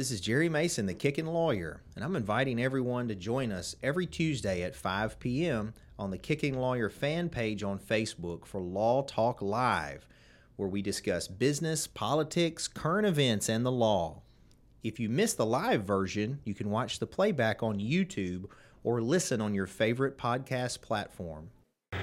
This is Jere Mason, the Kicking Lawyer, and I'm inviting everyone to join us every Tuesday at 5 p.m. on the Kicking Lawyer fan page on Facebook for Law Talk Live, where we discuss business, politics, current events, and the law. If you miss the live version, you can watch the playback on YouTube or listen on your favorite podcast platform. All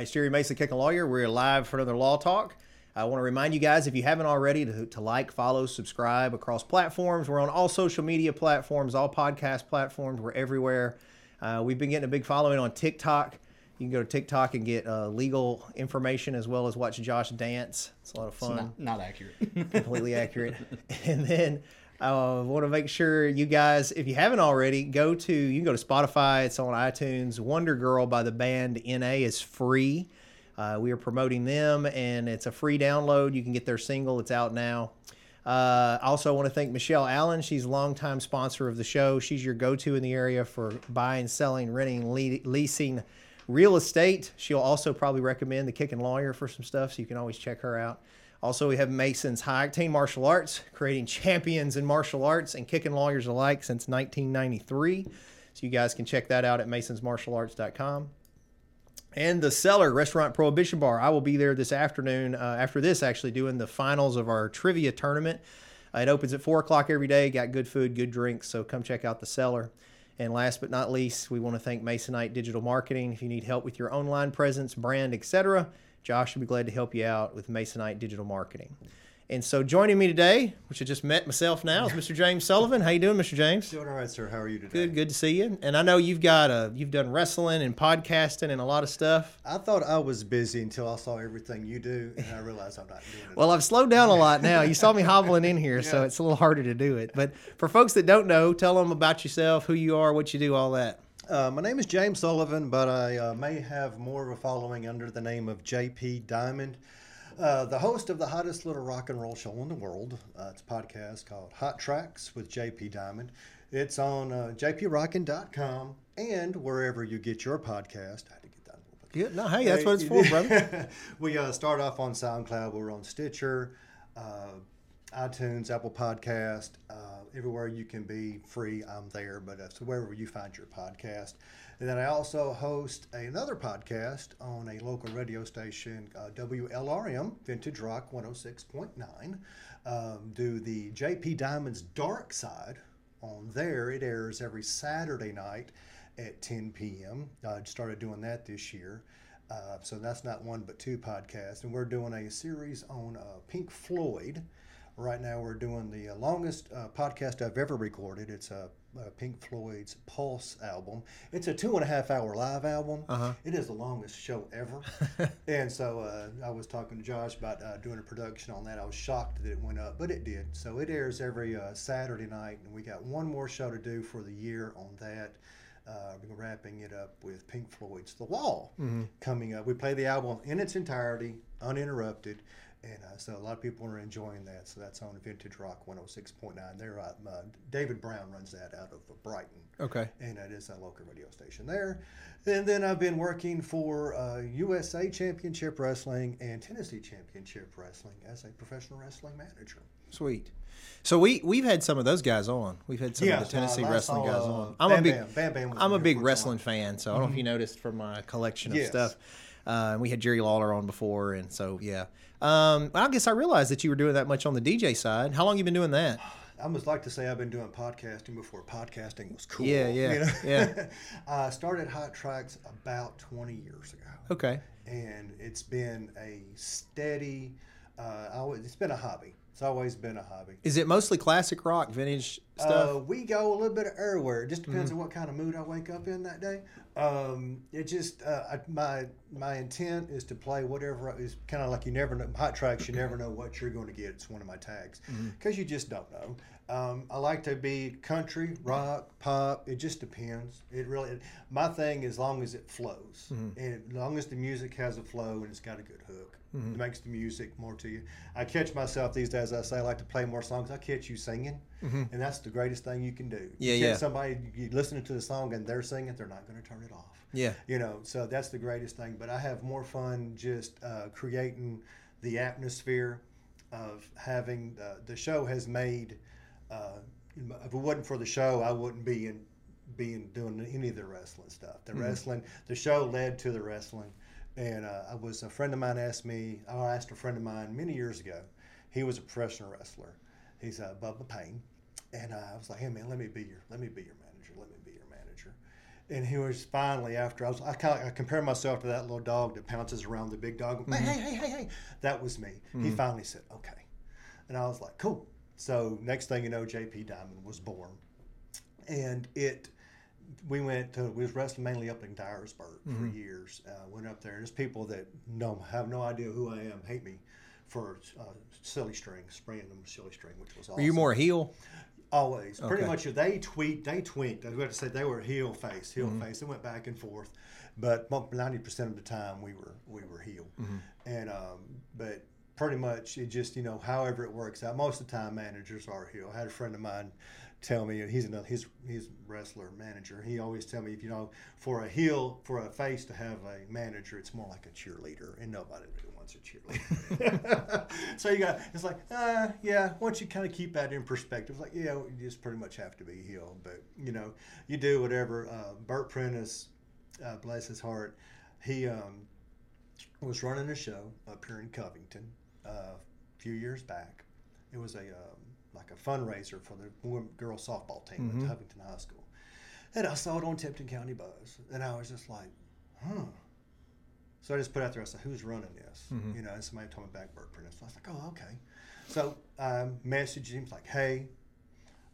right, Jere Mason, Kicking Lawyer. We're live for another Law Talk. I want to remind you guys, if you haven't already, to, to like, follow, subscribe across platforms. We're on all social media platforms, all podcast platforms. We're everywhere. Uh, we've been getting a big following on TikTok. You can go to TikTok and get uh, legal information as well as watch Josh dance. It's a lot of fun. Not, not accurate. completely accurate. And then I uh, want to make sure you guys, if you haven't already, go to you can go to Spotify. It's on iTunes. Wonder Girl by the band NA is free. Uh, we are promoting them, and it's a free download. You can get their single. It's out now. Uh, I also want to thank Michelle Allen. She's a longtime sponsor of the show. She's your go-to in the area for buying, selling, renting, le- leasing real estate. She'll also probably recommend the Kicking Lawyer for some stuff, so you can always check her out. Also, we have Mason's High Octane Martial Arts, creating champions in martial arts and kicking lawyers alike since 1993. So you guys can check that out at masonsmartialarts.com. And the Cellar Restaurant Prohibition Bar. I will be there this afternoon, uh, after this, actually, doing the finals of our trivia tournament. Uh, it opens at 4 o'clock every day. Got good food, good drinks. So come check out the Cellar. And last but not least, we want to thank Masonite Digital Marketing. If you need help with your online presence, brand, etc., Josh will be glad to help you out with Masonite Digital Marketing. And so joining me today, which I just met myself now, is Mr. James Sullivan. How you doing, Mr. James? Doing all right, sir. How are you today? Good, good to see you. And I know you've got a you've done wrestling and podcasting and a lot of stuff. I thought I was busy until I saw everything you do, and I realized I'm not doing it. Well, I've slowed down a lot now. You saw me hobbling in here, so it's a little harder to do it. But for folks that don't know, tell them about yourself, who you are, what you do, all that. Uh, my name is James Sullivan, but I uh, may have more of a following under the name of JP Diamond. Uh, the host of the hottest little rock and roll show in the world. Uh, it's a podcast called Hot Trax with JP Diamond. It's on uh, jprockin.com and wherever you get your podcast. I had to get that a little bit. Good. No, hey, that's what it's for, brother. we uh, start off on SoundCloud. We're on Stitcher, uh, iTunes, Apple Podcast, uh, everywhere you can be free. I'm there, but so wherever you find your podcast. And then I also host another podcast on a local radio station, uh, WLRM, Vintage Rock 106.9. Um, do the JP Diamond's Dark Side on there. It airs every Saturday night at 10 p.m. I started doing that this year. Uh, so that's not one but two podcasts. And we're doing a series on uh, Pink Floyd. Right now, we're doing the uh, longest uh, podcast I've ever recorded. It's a, uh, Pink Floyd's Pulse album. It's a two and a half hour live album. Uh-huh. It is the longest show ever. and so uh, I was talking to Josh about uh, doing a production on that. I was shocked that it went up, but it did. So it airs every uh, Saturday night, and we got one more show to do for the year on that. Uh, we're wrapping it up with Pink Floyd's The Wall coming up. We play the album in its entirety, uninterrupted. And uh, so a lot of people are enjoying that. So that's on Vintage Rock 106.9. There, uh, uh, David Brown runs that out of Brighton Okay. and it is a local radio station there. And then I've been working for uh, USA Championship Wrestling and Tennessee Championship Wrestling as a professional wrestling manager. Sweet. So we we've had some of those guys on. We've had some of the Tennessee uh, wrestling saw, guys on. I'm a big Bam. Bam Bam I'm a big here for a wrestling fan, so I don't know if you noticed from my collection of Yes. stuff. Uh, we had Jerry Lawler on before, and so yeah. Um, I guess I realized that you were doing that much on the DJ side. How long you been doing that? I must like to say I've been doing podcasting before podcasting was cool. Yeah, yeah, yeah. I started Hot Trax about 20 years ago. Okay. and it's been a steady. Uh, I always, it's been a hobby. It's always been a hobby. Is it mostly classic rock, vintage stuff? Uh, we go a little bit of everywhere. It just depends on what kind of mood I wake up in that day. Um, it just uh, I, my my intent is to play whatever is kind of like you never know hot tracks. You never know what you're going to get. It's one of my tags because you just don't know. Um, I like to be country, rock, pop. It just depends. It really. My thing, as long as it flows, Mm-hmm. and as long as the music has a flow and it's got a good hook, Mm-hmm. it makes the music more to you. I catch myself these days. I say I like to play more songs. I catch you singing, and that's the greatest thing you can do. Mm-hmm. Yeah, you yeah. Somebody you listening to the song and they're singing, they're not going to turn it off Yeah. you know so that's the greatest thing but i have more fun just uh, creating the atmosphere of having uh, the show has made uh, if it wasn't for the show i wouldn't be in being doing any of the wrestling stuff the wrestling the show led to the wrestling and uh, i was a friend of mine asked me i asked a friend of mine many years ago he was a professional wrestler he's uh, bubba payne and uh, i was like hey man let me be your let me be your manager let me be your manager and he was finally after I was I kind of I compare myself to that little dog that pounces around the big dog. Hey, hey, hey, hey, hey! That was me. He finally said, "Okay," and I was like, "Cool." So next thing you know, JP Diamond was born, and it. We went to we was wrestling mainly up in Dyersburg for years. Uh, went up there. And there's people that know have no idea who I am, hate me for uh, silly string, spraying them with silly string, which was awesome. Are you more heel? Always, pretty much. They tweet, they twinked. I was to say they were heel face, heel face. They went back and forth, but ninety percent of the time we were we were heel, and um, but pretty much it just you know however it works out. Most of the time managers are heel. I had a friend of mine tell me he's another he's a wrestler manager. He always tell me if you know for a heel for a face to have a manager, it's more like a cheerleader, and nobody really wants a cheerleader. so you got it's like uh, yeah. Once you kind of keep that in perspective, it's like yeah, you just pretty much have to be heel. But you know you do whatever. Uh, Bert Prentice, uh, bless his heart, he um, was running a show up here in Covington uh, a few years back. It was a um, like a fundraiser for the girls softball team at mm-hmm. Covington High School, and I saw it on Tipton County Buzz, and I was just like, huh. So I just put out there. I said, "Who's running this?" Mm-hmm. You know, and somebody told me back Bert Prentice. I was like, "Oh, okay." So I messaged him like, "Hey,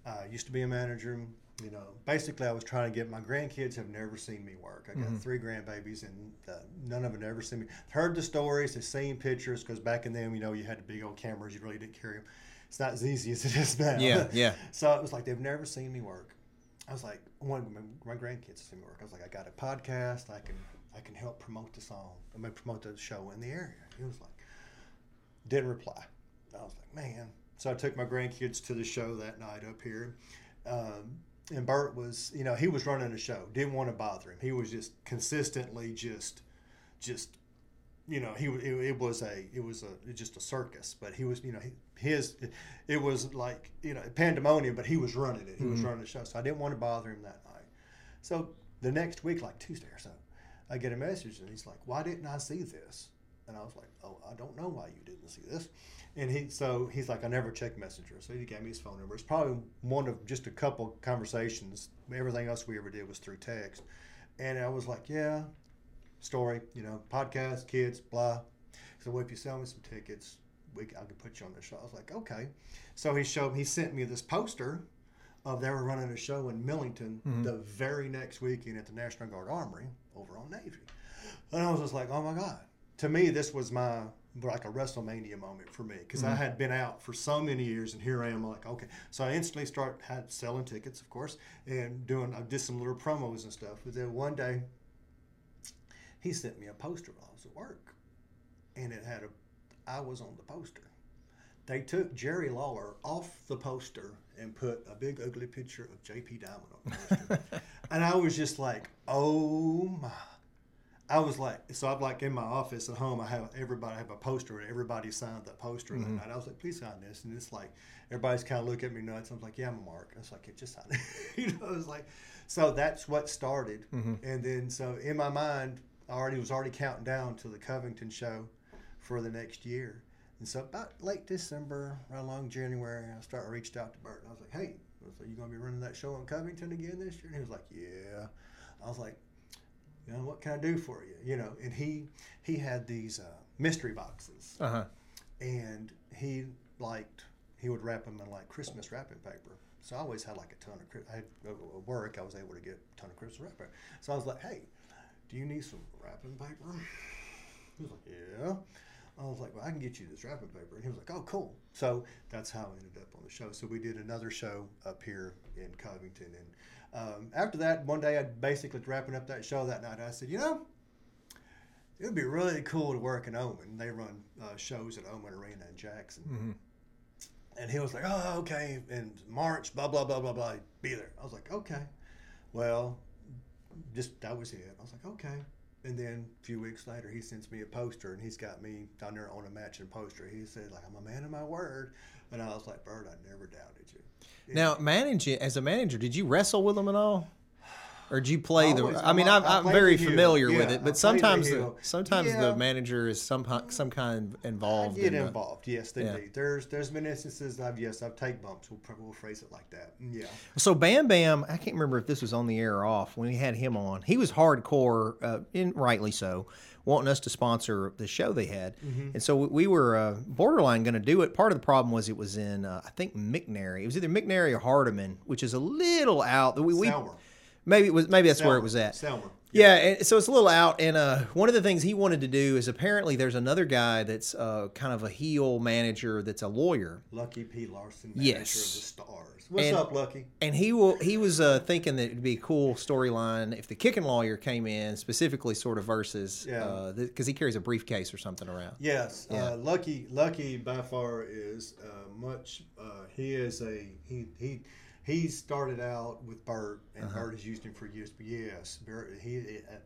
I used to be a manager. You know, basically, I was trying to get my grandkids have never seen me work. I got mm-hmm. three grandbabies, and uh, none of them ever seen me. Heard the stories, they've seen pictures, because back in them, you know, you had the big old cameras. You really didn't carry them. It's not as easy as it is now. Yeah, yeah. so it was like they've never seen me work. I was like, one wanted my, my grandkids see me work. I was like, I got a podcast. I can I can help promote the song. I mean, promote the show in the area. He was like, didn't reply. I was like, man. So I took my grandkids to the show that night up here. Um, and Bert was, you know, he was running the show. Didn't want to bother him. He was just consistently just, just, you know, he it, it was a it was a just a circus. But he was, you know, he, his it was like you know pandemonium. But he was running it. He was mm-hmm. running the show. So I didn't want to bother him that night. So the next week, like Tuesday or so, I get a message and he's like, "Why didn't I see this?" And I was like, "Oh, I don't know why you didn't see this." And he so he's like, "I never check Messenger." So he gave me his phone number. It's probably one of just a couple conversations. Everything else we ever did was through text. And I was like, "Yeah, story, you know, podcast, kids, blah." So well, if you sell me some tickets, we I can put you on the show. I was like, "Okay." So he showed he sent me this poster of they were running a show in Millington mm-hmm. the very next weekend at the National Guard Armory over on Navy. And I was just like, oh my God. To me, this was my like a WrestleMania moment for me because I mm-hmm. had been out for so many years and here I am like, okay. So I instantly start had selling tickets, of course, and doing, I did some little promos and stuff. But then one day, he sent me a poster while I was at work and it had a, I was on the poster they took Jerry Lawler off the poster and put a big ugly picture of JP Diamond on the poster. and I was just like, oh my. I was like, so I'm like in my office at home. I have everybody I have a poster, and everybody signed that poster that mm-hmm. night. I was like, please sign this, and it's like everybody's kind of looking at me nuts. I'm like, yeah, I'm a Mark. I was like, yeah, just sign it. you know, it was like, so that's what started, mm-hmm. and then so in my mind, I already was already counting down to the Covington show for the next year. And so about late December, right along January, I started reached out to Bert. I was like, "Hey, like, you gonna be running that show in Covington again this year?" And he was like, "Yeah." I was like, "You know, what can I do for you?" You know, and he he had these uh, mystery boxes, Uh huh. and he liked he would wrap them in like Christmas wrapping paper. So I always had like a ton of I had at work. I was able to get a ton of Christmas wrapping paper. So I was like, "Hey, do you need some wrapping paper?" He was like, "Yeah." I was like, well, I can get you this wrapping paper. And he was like, oh, cool. So that's how I ended up on the show. So we did another show up here in Covington. And um, after that, one day I basically wrapping up that show that night, I said, you know, it would be really cool to work in Oman. They run uh, shows at Oman Arena in Jackson. Mm-hmm. And he was like, oh, okay. In March, blah, blah, blah, blah, blah. Be there. I was like, okay. Well, just that was it. I was like, okay. And then a few weeks later, he sends me a poster, and he's got me down there on a matching poster. He said, like, I'm a man of my word. And I was like, Bert, I never doubted you. Now, managing as a manager, did you wrestle with him at all? Or do you play the? Always. I mean, I'm I'm, I very the familiar with it, but the sometimes the, heel. sometimes Yeah. the manager is some some kind I involved. get in the- involved, yes, yeah. indeed. There's there's been instances I've yes I've take bumps. We'll we'll phrase it like that. Mm, Yeah, So Bam Bam, I can't remember if this was on the air or off when we had him on. He was hardcore, uh, and rightly so, wanting us to sponsor the show they had, Mm-hmm. and so we- we were uh, borderline going to do it. Part of the problem was it was in uh, I think McNairy. It was either McNairy or Hardeman, which is a little out. We, we Selmer. Maybe it was maybe that's where it was at. Selmer. Yeah, and so it's a little out. And uh, one of the things he wanted to do is apparently there's another guy that's uh, kind of a heel manager that's a lawyer, Lucky P. Larson, manager Yes. of the Stars. What's And- up, Lucky? and he will he was uh, thinking that it'd be a cool storyline if the kicking lawyer came in specifically, sort of versus Yeah. because he carries a briefcase or something around. Yes, Yeah. uh, Lucky. Lucky by far is uh, much. Uh, he is a he he. He started out with Bert, and Uh-huh. Bert has used him for years. But yes, Bert, he uh,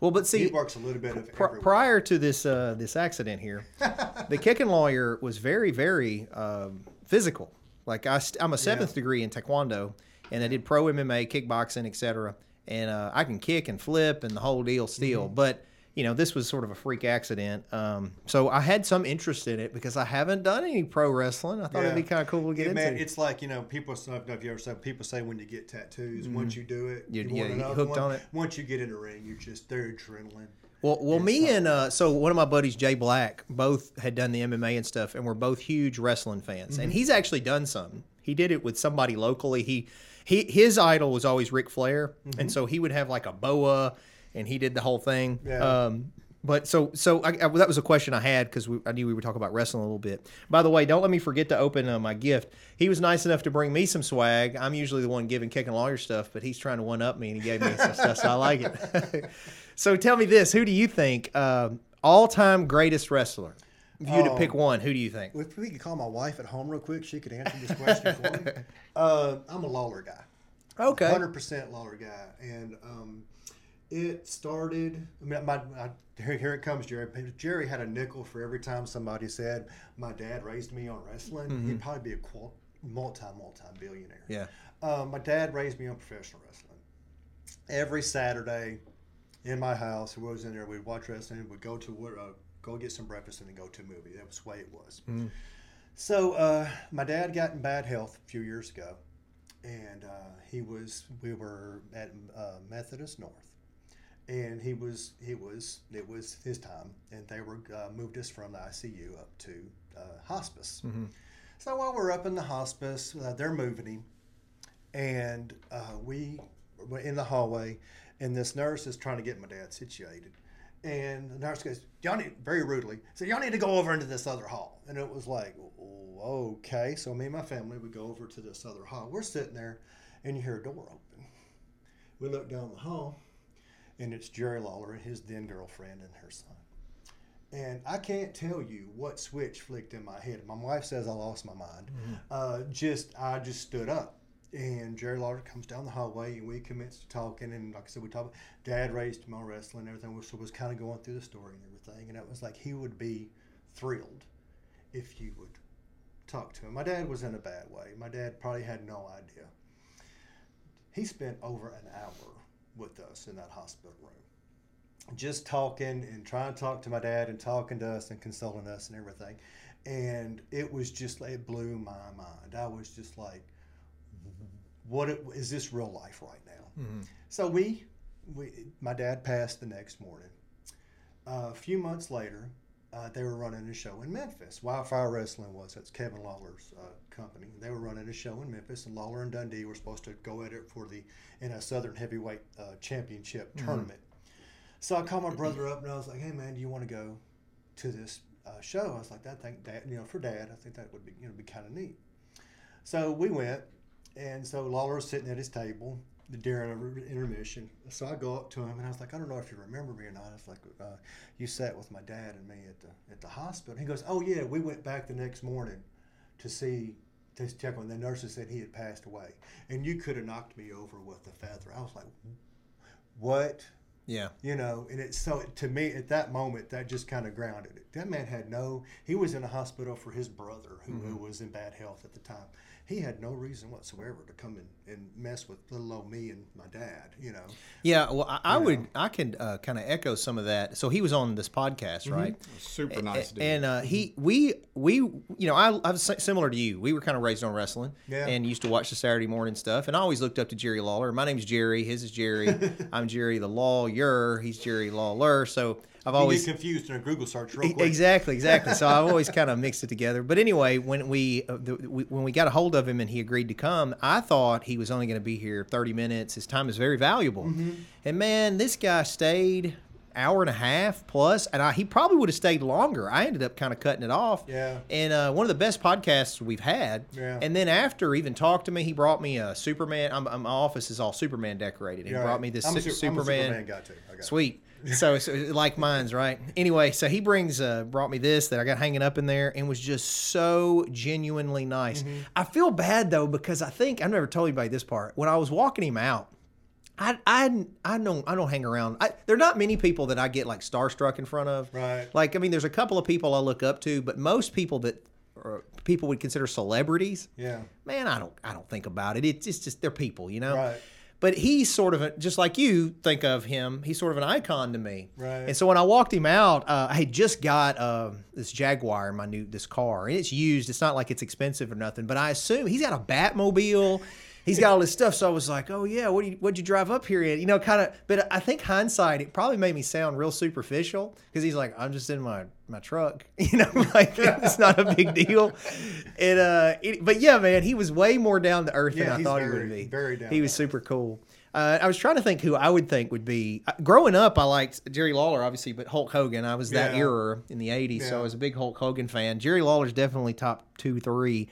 Well, but see, he works a little bit of pr- prior to this uh, this accident here, the kicking lawyer was very very um, physical. Like I, st- I'm a seventh degree in taekwondo, and I did pro MMA, kickboxing, etc. And uh, I can kick and flip and the whole deal still. Mm-hmm. But you know, this was sort of a freak accident. Um, so I had some interest in it because I haven't done any pro wrestling. I thought it'd be kind of cool to get Yeah, into. man, it's like you know, people. I don't know if you ever said people say when you get tattoos, once you do it, Mm-hmm. You- you, yeah, want hooked one. on it. Once you get in the ring, you're just they're adrenaline. Well, well, me and uh, so one of my buddies, Jay Black, both had done the MMA and stuff, and we're both huge wrestling fans. Mm-hmm. And he's actually done something. He did it with somebody locally. He, he, his idol was always Ric Flair, Mm-hmm. and so he would have like a boa, and he did the whole thing. Yeah. Um, but so, so I, I, that was a question I had because I knew we were talking about wrestling a little bit. By the way, don't let me forget to open uh, my gift. He was nice enough to bring me some swag. I'm usually the one giving kicking lawyer stuff, but he's trying to one up me, and he gave me some stuff, so I like it. so tell me this: Who do you think um, all-time greatest wrestler? If you had to Oh. pick one, who do you think? If we could call my wife at home real quick, she could answer this question for me. Uh, I'm a Lawler guy. Okay. Hundred percent Lawler guy, and um, it started. I mean, my, my here, here it comes, Jerry. Jerry had a nickel for every time somebody said, "My dad raised me on wrestling." He'd probably be a multi multi billionaire. Yeah. Um, my dad raised me on professional wrestling. Every Saturday, in my house, who was in there, we'd watch wrestling. We'd go to uh, go get some breakfast and then go to a movie. That was the way it was. So uh, my dad got in bad health a few years ago, and uh, he was we were at uh, Methodist North, and he was he was it was his time, and they were uh, moved us from the ICU up to uh, hospice. So while we're up in the hospice, uh, they're moving him, and uh, we were in the hallway, and this nurse is trying to get my dad situated. And the nurse goes, "Y'all need very rudely said, y'all need to go over into this other hall." And it was like, "Oh, "Okay." So me and my family would go over to this other hall. We're sitting there, and you hear a door open. We look down the hall, and it's Jerry Lawler and his then girlfriend and her son. And I can't tell you what switch flicked in my head. My wife says I lost my mind. Uh, just I just stood up, and Jerry Lawler comes down the hallway, and we commenced talking. And like I said, we talked. Dad raised him on wrestling and everything, so was kind of going through the story and everything. And it was like he would be thrilled if you would talk to him. My dad was in a bad way. My dad probably had no idea. He spent over an hour with us in that hospital room just talking and trying to talk to my dad and talking to us and consoling us and everything. And it was just, it blew my mind. I was just like, what it, is this real life right now? So we, we, my dad passed the next morning. Uh, a few months later, uh, they were running a show in Memphis. Wildfire Wrestling was that's Kevin Lawler's uh, company. They were running a show in Memphis, and Lawler and Dundee were supposed to go at it for the in a Southern Heavyweight uh, Championship tournament. So I called my brother up and I was like, "Hey man, do you want to go to this uh, show. I was like, that thing, dad, you know, for dad, I think that would be, you know, be kind of neat. So we went, and so Lawler's sitting at his table during an intermission. So I go up to him and I was like, I don't know if you remember me or not. It's like, uh, you sat with my dad and me at the at the hospital. He goes, Oh yeah, we went back the next morning to see to check on the nurses said he had passed away, and you could have knocked me over with a feather. I was like, what? Yeah. You know, and it's so to me at that moment that just kind of grounded it. That man had no. He was in a hospital for his brother who, who was in bad health at the time. He had no reason whatsoever to come in and mess with little old me and my dad. You know. Yeah, well, I, I would, I could uh, kind of echo some of that. So he was on this podcast, right? Super nice dude. And uh, he, we, we, you know, I, I was similar to you. We were kind of raised on wrestling, Yeah. and used to watch the Saturday morning stuff. And I always looked up to Jerry Lawler. My name's Jerry. His is Jerry. I'm Jerry the lawyer. He's Jerry Lawler. So I've always confused in a Google search real quick. Exactly, exactly. So I've always kind of mixed it together. But anyway, when we, uh, the, we when we got a hold of him and he agreed to come, I thought he was only going to be here 30 minutes. His time is very valuable. Mm-hmm. And man, this guy stayed hour and a half plus, and I, he probably would have stayed longer. I ended up kind of cutting it off. Yeah. And uh, one of the best podcasts we've had. Yeah. And then after even talked to me, he brought me a Superman. I'm, I'm- my office is all Superman decorated. He Yeah, brought me this Su- su- I'm a Superman. Superman guy too. I got it. Sweet. So, so like mine's right. Anyway, so he brings uh, brought me this that I got hanging up in there and was just so genuinely nice. Mm-hmm. I feel bad though because I think I've never told anybody this part. When I was walking him out, I I I don't I don't hang around. I, there are not many people that I get like starstruck in front of. Right. Like I mean, there's a couple of people I look up to, but most people that people would consider celebrities Yeah. man, I don't I don't think about it. It's just, just they're people, you know. Right. But he's sort of a, just like you think of him. He's sort of an icon to me. Right. And so when I walked him out, uh, I had just got uh, this Jaguar, my new this car, and it's used. It's not like it's expensive or nothing. But I assume he's got a Batmobile. He's got all this stuff. So I was like, oh yeah, what do you, what'd you drive up here in? You know, kind of. But I think hindsight, it probably made me sound real superficial because he's like, I'm just in my my truck. You know, like it's not a big deal. And uh, it, but yeah, man, he was way more down to earth than I thought he very- would be. very down He was super cool. Uh, I was trying to think who I would think would be. uh, Growing up, I liked Jerry Lawler, obviously, but Hulk Hogan. I was that Yeah. era in the '80s, so I was a big Hulk Hogan fan. Jerry Lawler's definitely top two, three.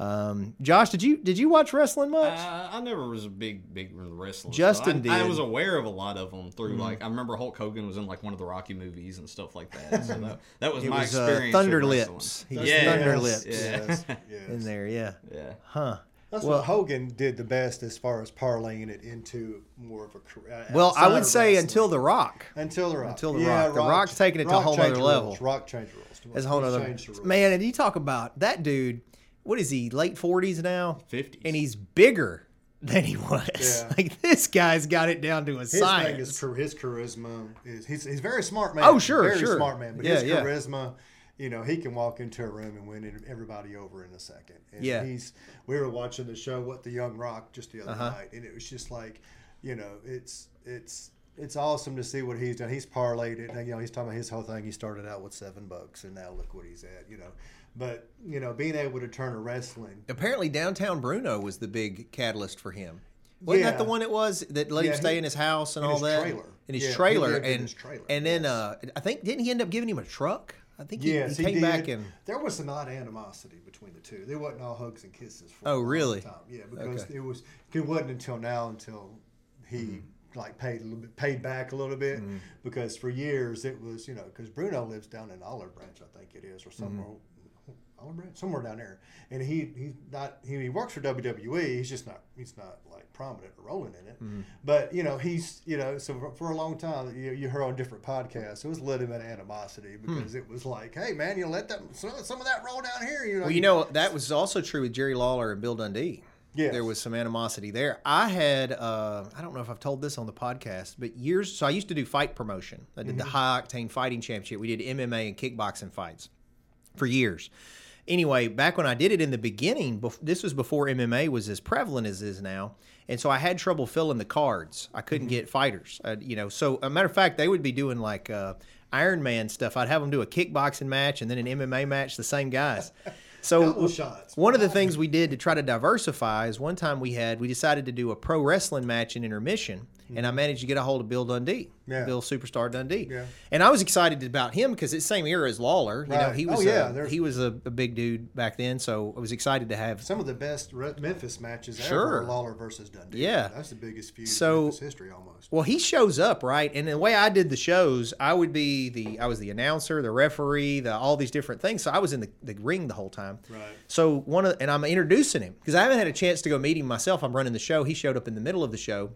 Um, Josh, did you did you watch wrestling much? Uh, I never was a big, big wrestler. so Justin I, did. I was aware of a lot of them through like I remember Hulk Hogan was in like one of the Rocky movies and stuff like that. So that, that was it my was uh, experience. Thunder Lips. He was Yeah. Thunder Lips Yes. yes. in there. Yeah. Yeah. Huh. That's Well- what Hogan did the best as far as parlaying it into more of a career. Well, I would say wrestling. until The Rock. until the Rock. until The Rock. The Rock's taking it to a whole other the level. Rock changed rules. As a whole other changed the rules. man, and you talk about that dude. What is he? Late forties now, 50s. and he's bigger than he was. Yeah. Like this guy's got it down to a His thing science. is his charisma is he's he's very smart man. Oh, sure, very sure. smart man. But Yeah, his yeah. charisma, you know, he can walk into a room and win everybody over in a second. And Yeah. he's. We were watching the show What the Young Rock just the other Uh-huh. night, and it was just like, you know, it's it's. It's awesome to see what he's done. He's parlayed it. And, you know, he's talking about his whole thing. He started out with seven bucks, and now look what he's at. You know, but you know, being able to turn a wrestling Apparently, downtown Bruno was the big catalyst for him. Wasn't that the one it was that let him stay he- in his house and in all his that? trailer. In his Yeah, trailer, in and his trailer, and then yes. uh, I think didn't he end up giving him a truck? I think he, Yes, he he, came did. back and there was some odd animosity between the two. There wasn't all hugs and kisses. For Oh, really? Time. Yeah, because Okay. it was. It wasn't until now until he Mm-hmm. like paid a little bit, paid back a little bit, because for years it was you know because Bruno lives down in Olive Branch, I think it is, or somewhere. Mm-hmm. Somewhere down there, and he he's not he, he works for WWE. He's just not he's not like prominent or rolling in it. Mm-hmm. But you know he's you know so for, for a long time you, you heard on different podcasts it was legitimate animosity Hmm. because it was like hey man you let that some, some of that roll down here you know Well, you know that was also true with Jerry Lawler and Bill Dundee. Yes. There was some animosity there. I had, uh, I don't know if I've told this on the podcast, but years. So I used to do fight promotion. I did the Mm-hmm. High Octane Fighting Championship. We did MMA and kickboxing fights for years. Anyway, back when I did it in the beginning, bef- this was before MMA was as prevalent as it is now, and so I had trouble filling the cards. I couldn't Mm-hmm. get fighters, uh, you know. So, a matter of fact, they would be doing like uh, Iron Man stuff. I'd have them do a kickboxing match and then an MMA match, the same guys. So shots. one of the things we did to try to diversify is one time we had we decided to do a pro wrestling match in intermission, and I managed to get a hold of Bill Dundee, Yeah. Bill Superstar Dundee, Yeah. and I was excited about him because it's same era as Lawler. You know, Right. he Oh, was yeah, a, he was a, a big dude back then, so I was excited to have. Some of the best Memphis matches Sure. ever, Lawler versus Dundee. Yeah. That's the biggest feud So- in Memphis history almost. Well, he shows up right, and the way I did the shows, I would be the I was the announcer, the referee, the all these different things. So I was in the, the ring the whole time. Right. So one of and I'm introducing him because I haven't had a chance to go meet him myself. I'm running the show. He showed up in the middle of the show.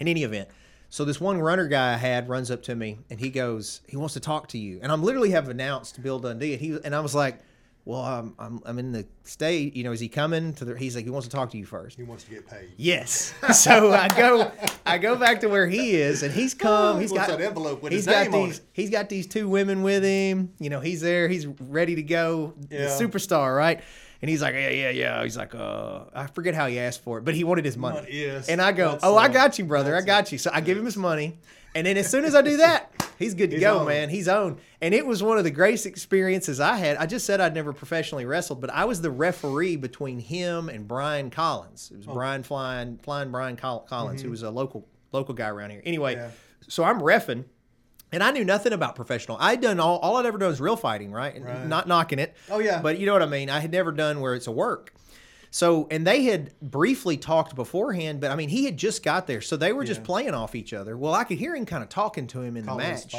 In any event, so this one runner guy I had runs up to me and he goes, he wants to talk to you, and I'm literally have announced Bill Dundee, and he and I was like, well, I'm I'm, I'm in the state. You know, is he coming to the? He's like, he wants to talk to you first. He wants to get paid. Yes. So I go, I go back to where he is, and he's come. He's What's got that envelope with he's his got name on it? He's got these two women with him. You know, he's there. He's ready to go. The Yeah. superstar, right? And he's like, yeah, yeah, yeah. He's like, uh, I forget how he asked for it, but he wanted his money. Yes. And I go, oh, I uh, got you, brother. I got you. So I give him his money, and then as soon as I do that, he's good to He's go, on. man. He's on. And it was one of the greatest experiences I had. I just said I'd never professionally wrestled, but I was the referee between him and Brian Collins. It was Oh. Brian Flying, Flying Brian Col- Collins, who was a local local guy around here. Anyway, Mm-hmm. Yeah. so I'm refing. And I knew nothing about professional. I'd done all, all I'd ever done was real fighting, right? Right. Not knocking it. Oh, yeah. But you know what I mean? I had never done where it's a work. So, and they had briefly talked beforehand, but I mean, he had just got there. So they were just playing off each other. Well, I could hear him kind of talking to him in Calling the match.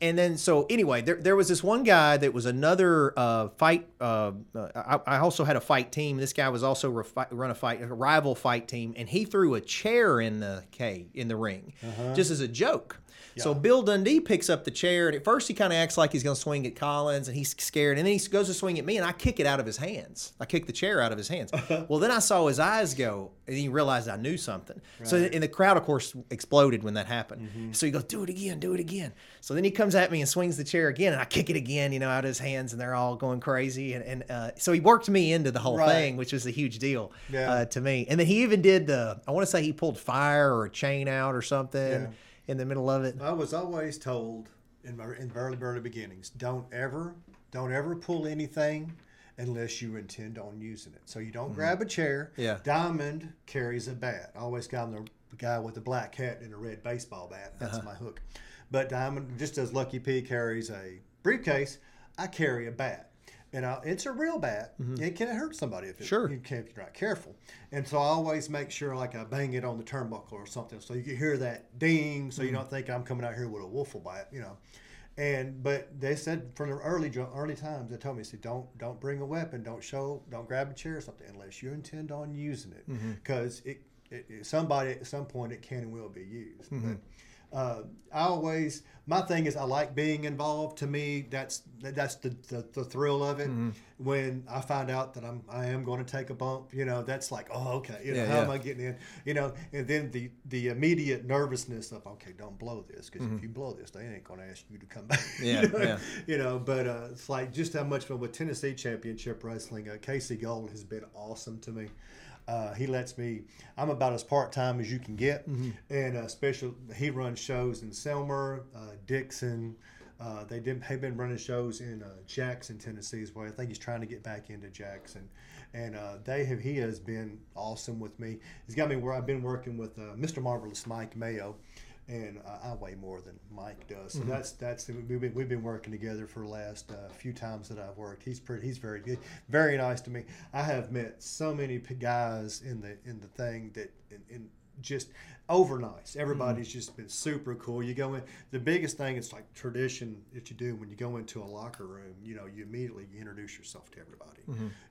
And then, so anyway, there, there was this one guy that was another uh, fight. Uh, uh, I, I also had a fight team. This guy was also refi- run a fight, a rival fight team, and he threw a chair in the cage in the ring, just as a joke. So Bill Dundee picks up the chair, and at first he kind of acts like he's going to swing at Collins, and he's scared, and then he goes to swing at me, and I kick it out of his hands. I kick the chair out of his hands. well, then I saw his eyes go, and he realized I knew something. So, and the crowd, of course, exploded when that happened. So he goes, "Do it again, do it again." So then he comes at me and swings the chair again, and I kick it again, you know, out of his hands, and they're all going crazy. And, and uh, so he worked me into the whole Right. thing, which was a huge deal Yeah. uh, to me. And then he even did the, I want to say he pulled fire or a chain out or something Yeah. In the middle of it. I was always told in my in very very beginnings, don't ever don't ever pull anything unless you intend on using it. So you don't grab a chair. Mm-hmm. Yeah. Diamond carries a bat. I always got the guy with the black hat and a red baseball bat. That's Uh-huh. my hook. But Diamond, just as Lucky P carries a briefcase, I carry a bat. And I, it's a real bat. Mm-hmm. It can hurt somebody if, it, Mm-hmm. Sure. you can, if you're not careful. And so I always make sure, like, I bang it on the turnbuckle or something, so you can hear that ding, so you mm-hmm. don't think I'm coming out here with a wiffle bat, you know. And but they said from the early early times, they told me, said, don't don't bring a weapon, don't show, don't grab a chair or something unless you intend on using it, mm-hmm. because it, it, it somebody at some point it can and will be used. But, uh, I always my thing is I like being involved. To me, that's that's the, the, the thrill of it. When I find out that I'm I am going to take a bump, you know, that's like oh okay, you know, Yeah, how yeah. am I getting in? You know, and then the the immediate nervousness of okay, don't blow this because if you blow this, they ain't going to ask you to come back. Mm-hmm. Yeah, you know? yeah. You know, but uh, it's like just how much fun with Tennessee Championship Wrestling. Uh, Casey Gold has been awesome to me. Uh, he lets me. I'm about as part time as you can get, Mm-hmm. and uh, special. He runs shows in Selmer, uh, Dixon. Uh, they did. They've been running shows in uh, Jackson, Tennessee as well. I think he's trying to get back into Jackson, and uh, they have. He has been awesome with me. He's got me where I've been working with uh, Mr. Marvelous Mike Mayo, and uh, I weigh more than Mike does. So that's that's we've been, we've been working together for the last uh, few times that I've worked. He's pretty. He's very good. Very nice to me. I have met so many guys in the in the thing that in, in just over nice. Everybody's just been super cool. You go in. The biggest thing it's like tradition that you do when you go into a locker room. You know, you immediately introduce yourself to everybody.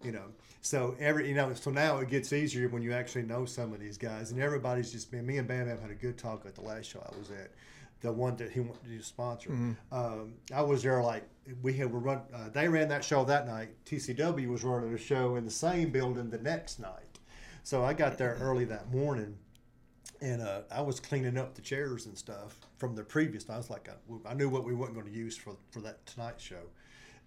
You know, so every you know, so now it gets easier when you actually know some of these guys, and everybody's just been. Me and Bam Bam had a good talk at the last show I was at. The one that he wanted to sponsor. Um, I was there like we had we run. Uh, they ran that show that night. TCW was running a show in the same building the next night. So I got there early that morning, and uh, I was cleaning up the chairs and stuff from the previous. I was like, I, I knew what we weren't going to use for for that tonight show,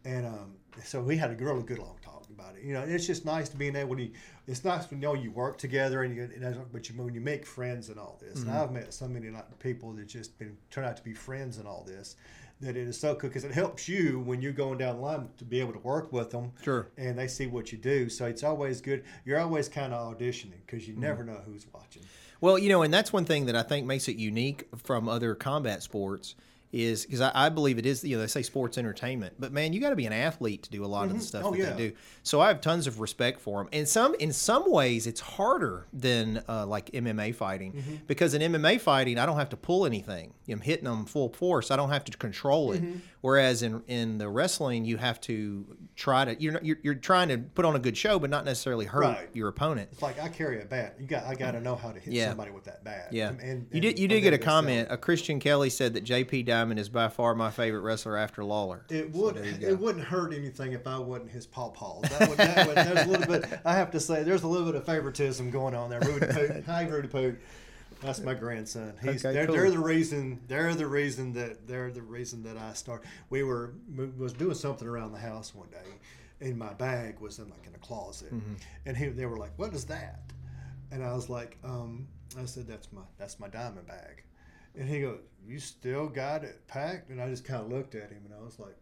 and um, so we had a really good long talk about it. You know, it's just nice to being able to. It's nice to know you work together and you, and but you when you make friends and all this. And I've met so many people that just been turn out to be friends and all this. That it is so cool because it helps you when you're going down the line to be able to work with them Sure. and they see what you do. So it's always good. You're always kind of auditioning because you never mm-hmm. know who's watching. Well, you know, and that's one thing that I think makes it unique from other combat sports is because I, I believe it is. You know, they say sports entertainment, but man, you got to be an athlete to do a lot of the stuff Oh, that yeah. they do. So I have tons of respect for them. And some, in some ways, it's harder than uh, like MMA fighting Mm-hmm. because in MMA fighting, I don't have to pull anything. I'm hitting them full force. I don't have to control it. Mm-hmm. Whereas in in the wrestling, you have to try to. You're you're, you're trying to put on a good show, but not necessarily hurt Right. your opponent. It's like I carry a bat. You got I got to know how to hit Yeah. somebody with that bat. Yeah, And- and- you did. You did get a comment. A Christian Kelly said that J.P. Diamond is by far my favorite wrestler after Lawler. It would go. it wouldn't hurt anything if I wasn't his pawpaw. That would, that would there's a little bit I have to say there's a little bit of favoritism going on there. Rudy Poot. Hi Rudy Poot. That's my grandson. He's Okay, they're, cool. they're the reason they're the reason that they're the reason that I start we were we was doing something around the house one day and my bag was in like in a closet Mm-hmm. and he, they were like, What is that? And I was like, um, I said, That's my that's my diamond bag. And he goes, You still got it packed? And I just kind of looked at him and I was like,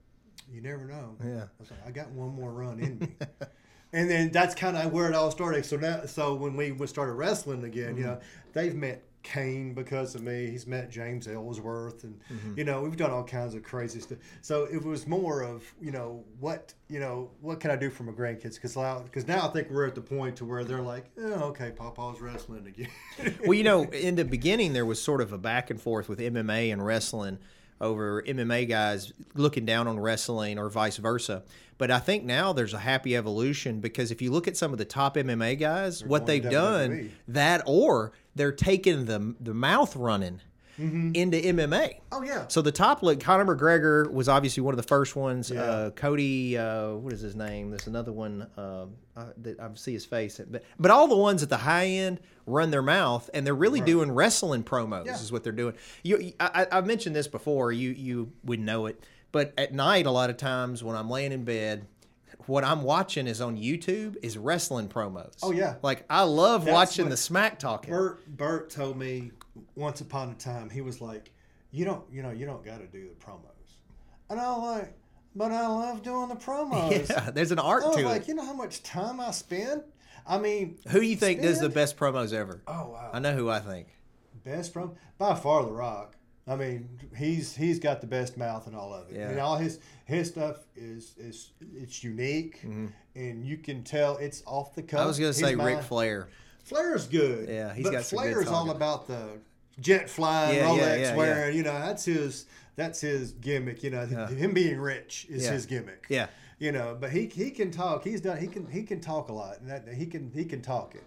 You never know. Yeah. I was like, I got one more run in me. and then that's kind of where it all started. So now, so when we we started wrestling again, you mm-hmm. know, they've met Kane because of me. He's met James Ellsworth, and mm-hmm. you know, we've done all kinds of crazy stuff. So it was more of you know what you know what can I do for my grandkids? Because because now I think we're at the point to where they're like, oh, okay, Papa's wrestling again. well, you know, in the beginning, there was sort of a back and forth with MMA and wrestling over MMA guys looking down on wrestling or vice versa. But I think now there's a happy evolution because if you look at some of the top MMA guys, what they've done, that or they're taking the the mouth running into MMA. oh yeah. So the top look, Conor McGregor was obviously one of the first ones. Uh, Cody, uh, what is his name? There's another one uh, uh, that I see his face. But but all the ones at the high end run their mouth, and they're really doing wrestling promos. Yeah. Is what they're doing. You, I, I- I've mentioned this before. You you would know it. But at night, a lot of times when I'm laying in bed. What I'm watching is on YouTube is wrestling promos. Oh, yeah. like I love That's watching the smack talking. Bert Bert told me once upon a time he was like, you don't you know you don't got to do the promos, and I was like, but I love doing the promos. Yeah, there's an art I was to like, it. you know how much time I spend. I mean, Who you think does the best promos ever? Oh wow, I know who I think. best prom by far the Rock. I mean, he's he's got the best mouth in all of it. Yeah. And all his his stuff is is it's unique, and you can tell it's off the cuff. Mm-hmm. I was gonna His say Ric mind- Flair. Flair's good. Yeah, he's but got some good Flair's all about the jet flying, Yeah, Rolex yeah, wearing. You know, that's his that's his gimmick. You know, him being rich is his gimmick. Yeah. You know, but he he can talk. He's done. He can he can talk a lot, and that he can he can talk it.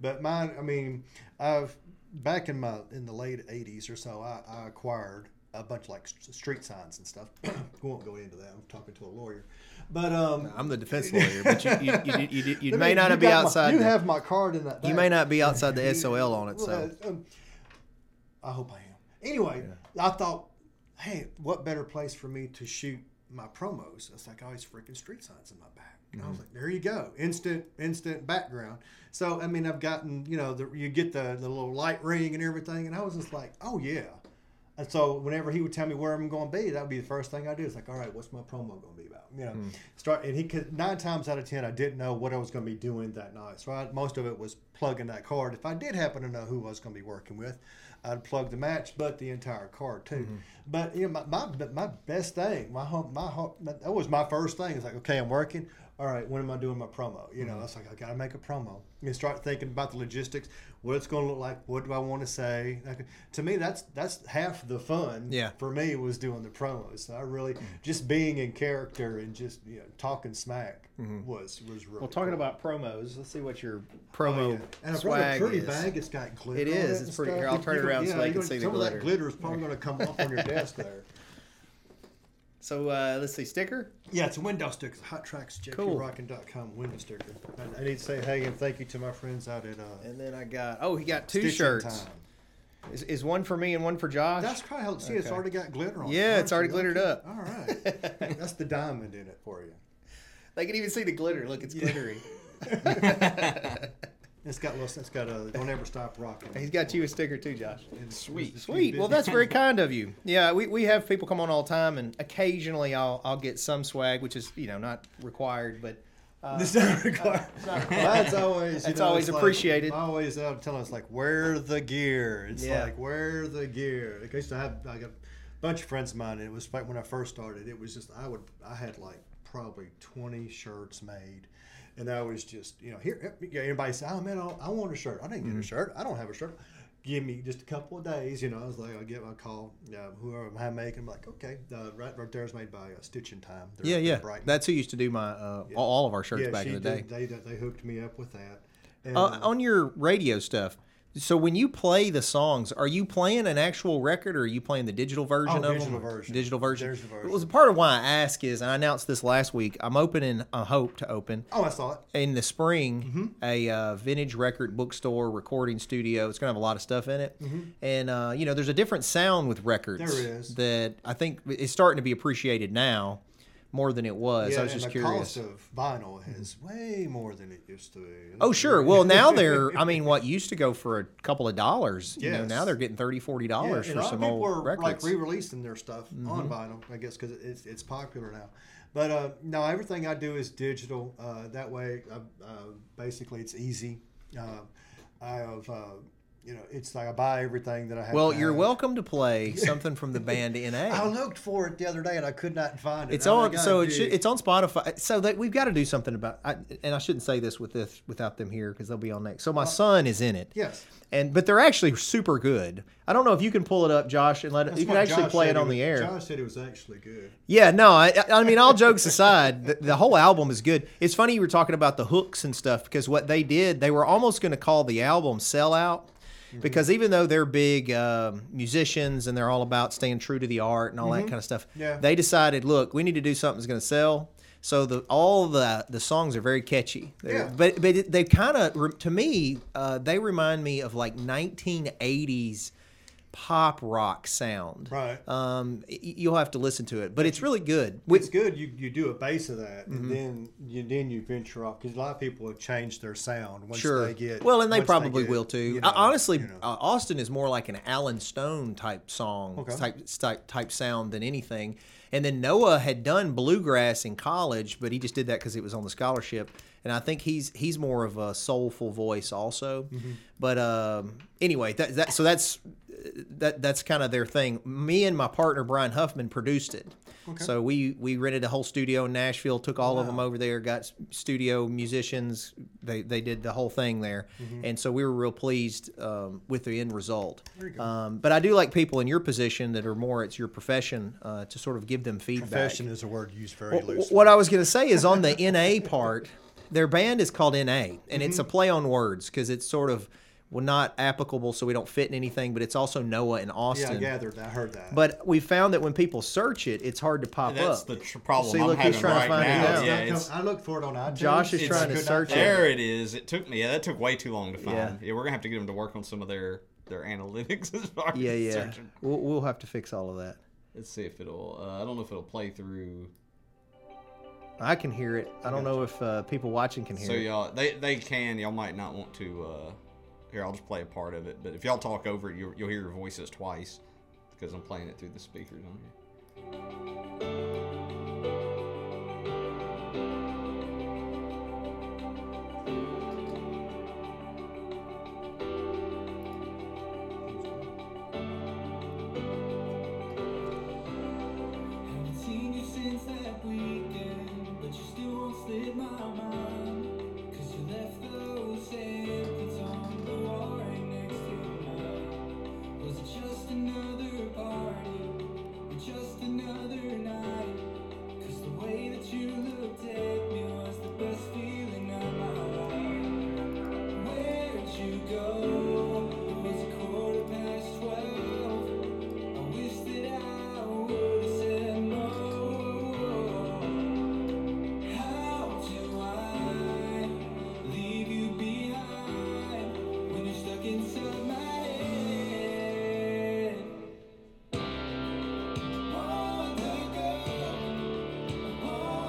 But mine, I mean, I've back in my in the late '80s or so, I, I acquired a bunch of like street signs and stuff. we won't go into that. I'm talking to a lawyer, but um, I'm the defense lawyer, but you you, you, you, you, you may me- not you be got my- outside. you the, have my card in that. you may not be outside the SOL on it. So Well, um, I hope I am. Anyway, I thought, hey, what better place for me to shoot my promos? It's like I always freaking street signs in my back. And I was mm-hmm. like, there you go, instant, instant background. So I mean, I've gotten, you know, the, you get the the little light ring and everything, and I was just like, oh yeah. And so whenever he would tell me where I'm going to be, that would be the first thing I do. It's like, all right, what's my promo going to be about? You know, mm. start and he could nine times out of ten, I didn't know what I was going to be doing that night. So I, most of it was plugging that card. If I did happen to know who I was going to be working with, I'd plug the match, but the entire card too. Mm-hmm. But you know, my, my my best thing, my home, my home, that was my first thing. It's like, okay, I'm working. All right, when am I doing my promo? You know, mm-hmm. it's like I got to make a promo. You start thinking about the logistics, what it's going to look like, what do I want to say? Like, to me, that's that's half the fun. Yeah. For me, was doing the promos. So I really mm. just being in character and just you know talking smack mm-hmm. was was really. well, talking cool. about promos, let's see what your Oh, promo yeah. And I brought a swag pretty is. bag. It's got glitter. It on is. It's pretty- stuff. here, I'll turn it You around so they you can see the some of glitter. that glitter is probably going to come off on your desk there. So uh, let's see, sticker. Yeah, it's a window sticker. Hot Trax, Cool. JPRockin.com window sticker. I, I need to say hey and thank you to my friends out at uh, And then I got oh, he got two shirts. Time. Is, is one for me and one for Josh? That's probably how. See, it's already got glitter on it. Yeah, it's already glittered Okay. up. All right. That's the diamond in it for you. they can even see the glitter. Look, it's glittery. It's got little. It's got a. Don't ever stop rocking. He's got you a sticker too, Josh. It's- Sweet. it's- Sweet. Well, that's very kind of you. Yeah, we, we have people come on all the time, and occasionally I'll I'll get some swag, which is you know not required, but It's not required. Mine's always. You It's know, always like- appreciated. I always uh, tell us like, where the gear? It's Yeah. like, where the gear? I used to have like a bunch of friends of mine. And it was like when I first started. It was just I would I had like probably twenty shirts made. And I was just, you know, here, everybody said, "Oh man, I, I want a shirt. I didn't Mm-hmm. get a shirt. I don't have a shirt. Give me just a couple of days." You know, I was like, I'll get my call, uh, whoever I'm making. I'm like, okay, uh, right, right there is made by uh, Stitch in Time. They're Yeah, yeah. Brighton. That's who used to do my uh, all all of our shirts yeah, back in the day. They, they hooked me up with that. And, Uh, on your radio stuff. So when you play the songs, are you playing an actual record or are you playing the digital version Oh, of digital them? version. Digital version. The version. It was part of why I ask is, and I announced this last week. I'm opening, I hope to open oh, I saw it. in the spring Mm-hmm. a uh, vintage record bookstore recording studio. It's gonna have a lot of stuff in it, and uh, you know, there's a different sound with records. Mm-hmm. There is. that I think is starting to be appreciated now more than it was. Yeah, I was and just the curious. cost of vinyl is way more than it used to be. Oh, sure. Well, now they're, I mean, what used to go for a couple of dollars, you know, now they're getting $30, $40 yeah, for some people old are records. Mm-hmm. like re-releasing their stuff on vinyl, I guess, because it's it's popular now. But uh, no, everything I do is digital. Uh, that way, uh, uh, basically, it's easy. Uh, I have, uh, you know, it's like I buy everything that I have. well, you're have. welcome to play something from the band NA. I looked for it the other day and I could not find it. It's on, so it should, it's on Spotify. So that we've got to do something about. I, and I shouldn't say this with this without them here because they'll be on next. So my son is in it. Yes. And but they're actually super good. I don't know if you can pull it up, Josh, and let it. That's You can actually Josh play it on was- the air. Josh said it was actually good. Yeah, no, I, I mean, all jokes aside, the, the whole album is good. It's funny you were talking about the hooks and stuff because what they did, they were almost going to call the album "Sellout," because even though they're big um, musicians and they're all about staying true to the art and all that kind of stuff, Yeah. they decided, look, we need to do something that's going to sell. So the all the the songs are very catchy. They're- Yeah. But but they kind of to me uh, they remind me of like 1980s pop rock sound. Right. Um, you'll have to listen to it, but it's really good. It's good. You, you do a base of that, Mm-hmm. and then you then you venture off because a lot of people have changed their sound once sure. they get. well, and they probably get, will too. you know, honestly, you know. uh, Austin is more like an Alan Stone type song, Okay. type, type type sound than anything. And then Noah had done bluegrass in college, but he just did that because it was on the scholarship. And I think he's he's more of a soulful voice also. Mm-hmm. But um, anyway, that, that so that's that that's kind of their thing. Me and my partner Brian Huffman produced it. So we we rented a whole studio in Nashville, took all of them over there, got studio musicians. They they did the whole thing there, Mm-hmm. and so we were real pleased um, with the end result. Um, but I do like people in your position that are more it's your profession uh, to sort of give them feedback. Profession is a word used very Wh- loosely. What I was going to say is on the NA part, their band is called NA, and it's Mm-hmm. a play on words because it's sort of well not applicable, so we don't fit in anything. But it's also Noah and yeah, Austin. I gathered. that. I heard that. But we found that when people search it, it's hard to pop That's up. That's the tr- problem See, I'm look, he's having trying to right find now. now. It's Yeah, it's, I looked for it on iTunes. Josh is I trying to search it. there it is. It took me. Yeah, that took way too long to find. Yeah. Yeah, we're gonna have to get them to work on some of their their analytics as far yeah, as yeah. searching. We'll, we'll have to fix all of that. Let's see if it'll. Uh, I don't know if it'll play through. I can hear it. I don't know if uh, people watching can hear So it. y'all, they they can. Y'all might not want to. Uh, here, I'll just play a part of it. But if y'all talk over it, you'll, you'll hear your voices twice because I'm playing it through the speakers on here.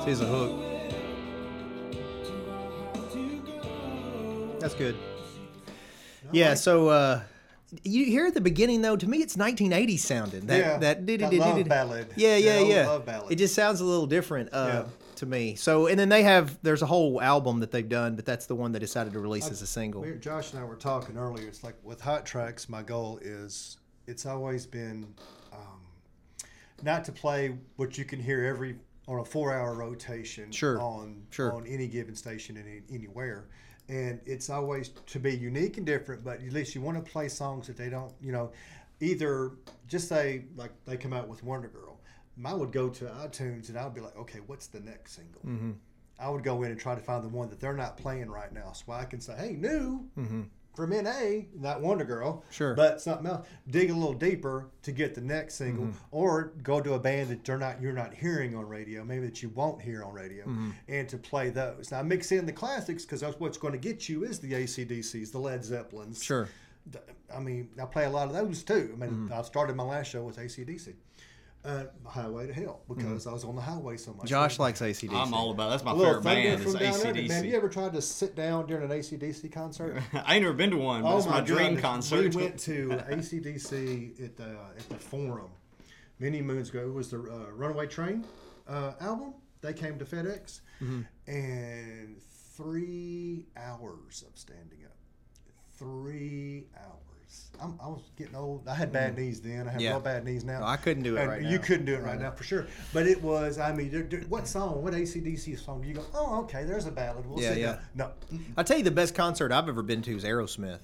It's a hook. do I have to go? That's good. Yeah. So uh, you hear at the beginning though. To me, it's 1980s sounding. That Yeah, that that love did ballad. Yeah, yeah, yeah. love ballad. It just sounds a little different. Uh, to me. So, and then they have there's a whole album that they've done, but that's the one they decided to release as a single. We- Josh and I were talking earlier. It's like with Hot Trax, my goal is it's always been um, not to play what you can hear every on a four-hour rotation Sure. on Sure. on any given station any, anywhere. And it's always to be unique and different, but at least you want to play songs that they don't, you know, either just say like they come out with Wonder Girl. I would go to iTunes and I would be like, okay, what's the next single? Mm-hmm. I would go in and try to find the one that they're not playing right now, so I can say, "Hey, new Mm-hmm. From NA, not Wonder Girl, Sure. but something else." Dig a little deeper to get the next single, Mm-hmm. or go to a band that they're not you're not hearing on radio, maybe that you won't hear on radio, Mm-hmm. and to play those. Now, mix in the classics because that's what's going to get you is the ACDCs, the Led Zeppelins. Sure. I mean, I play a lot of those too. I mean, Mm-hmm. I started my last show with ACDC. Uh, Highway to Hell because Mm-hmm. I was on the highway so much. Josh likes ACDC. I'm all about. That's my a little favorite band is from down under. Man, ACDC. you ever tried to sit down during an ACDC concert? I ain't never been to one, but it's my, dream goodness. concert. We went to ACDC at the at the Forum many moons ago. It was the uh, Runaway Train uh, album. They came to FedEx, Mm-hmm. and three hours of standing up. Three hours. I'm, I was getting old. I had bad knees then. I have Mm. Yeah. real bad knees now. No, I couldn't do it And right You now. couldn't do it right now for sure. But it was. I mean, there- there- what song? What ACDC song? Do you go? Oh, okay. There's a ballad. We'll Yeah, yeah. down. No. I tell you, the best concert I've ever been to is Aerosmith.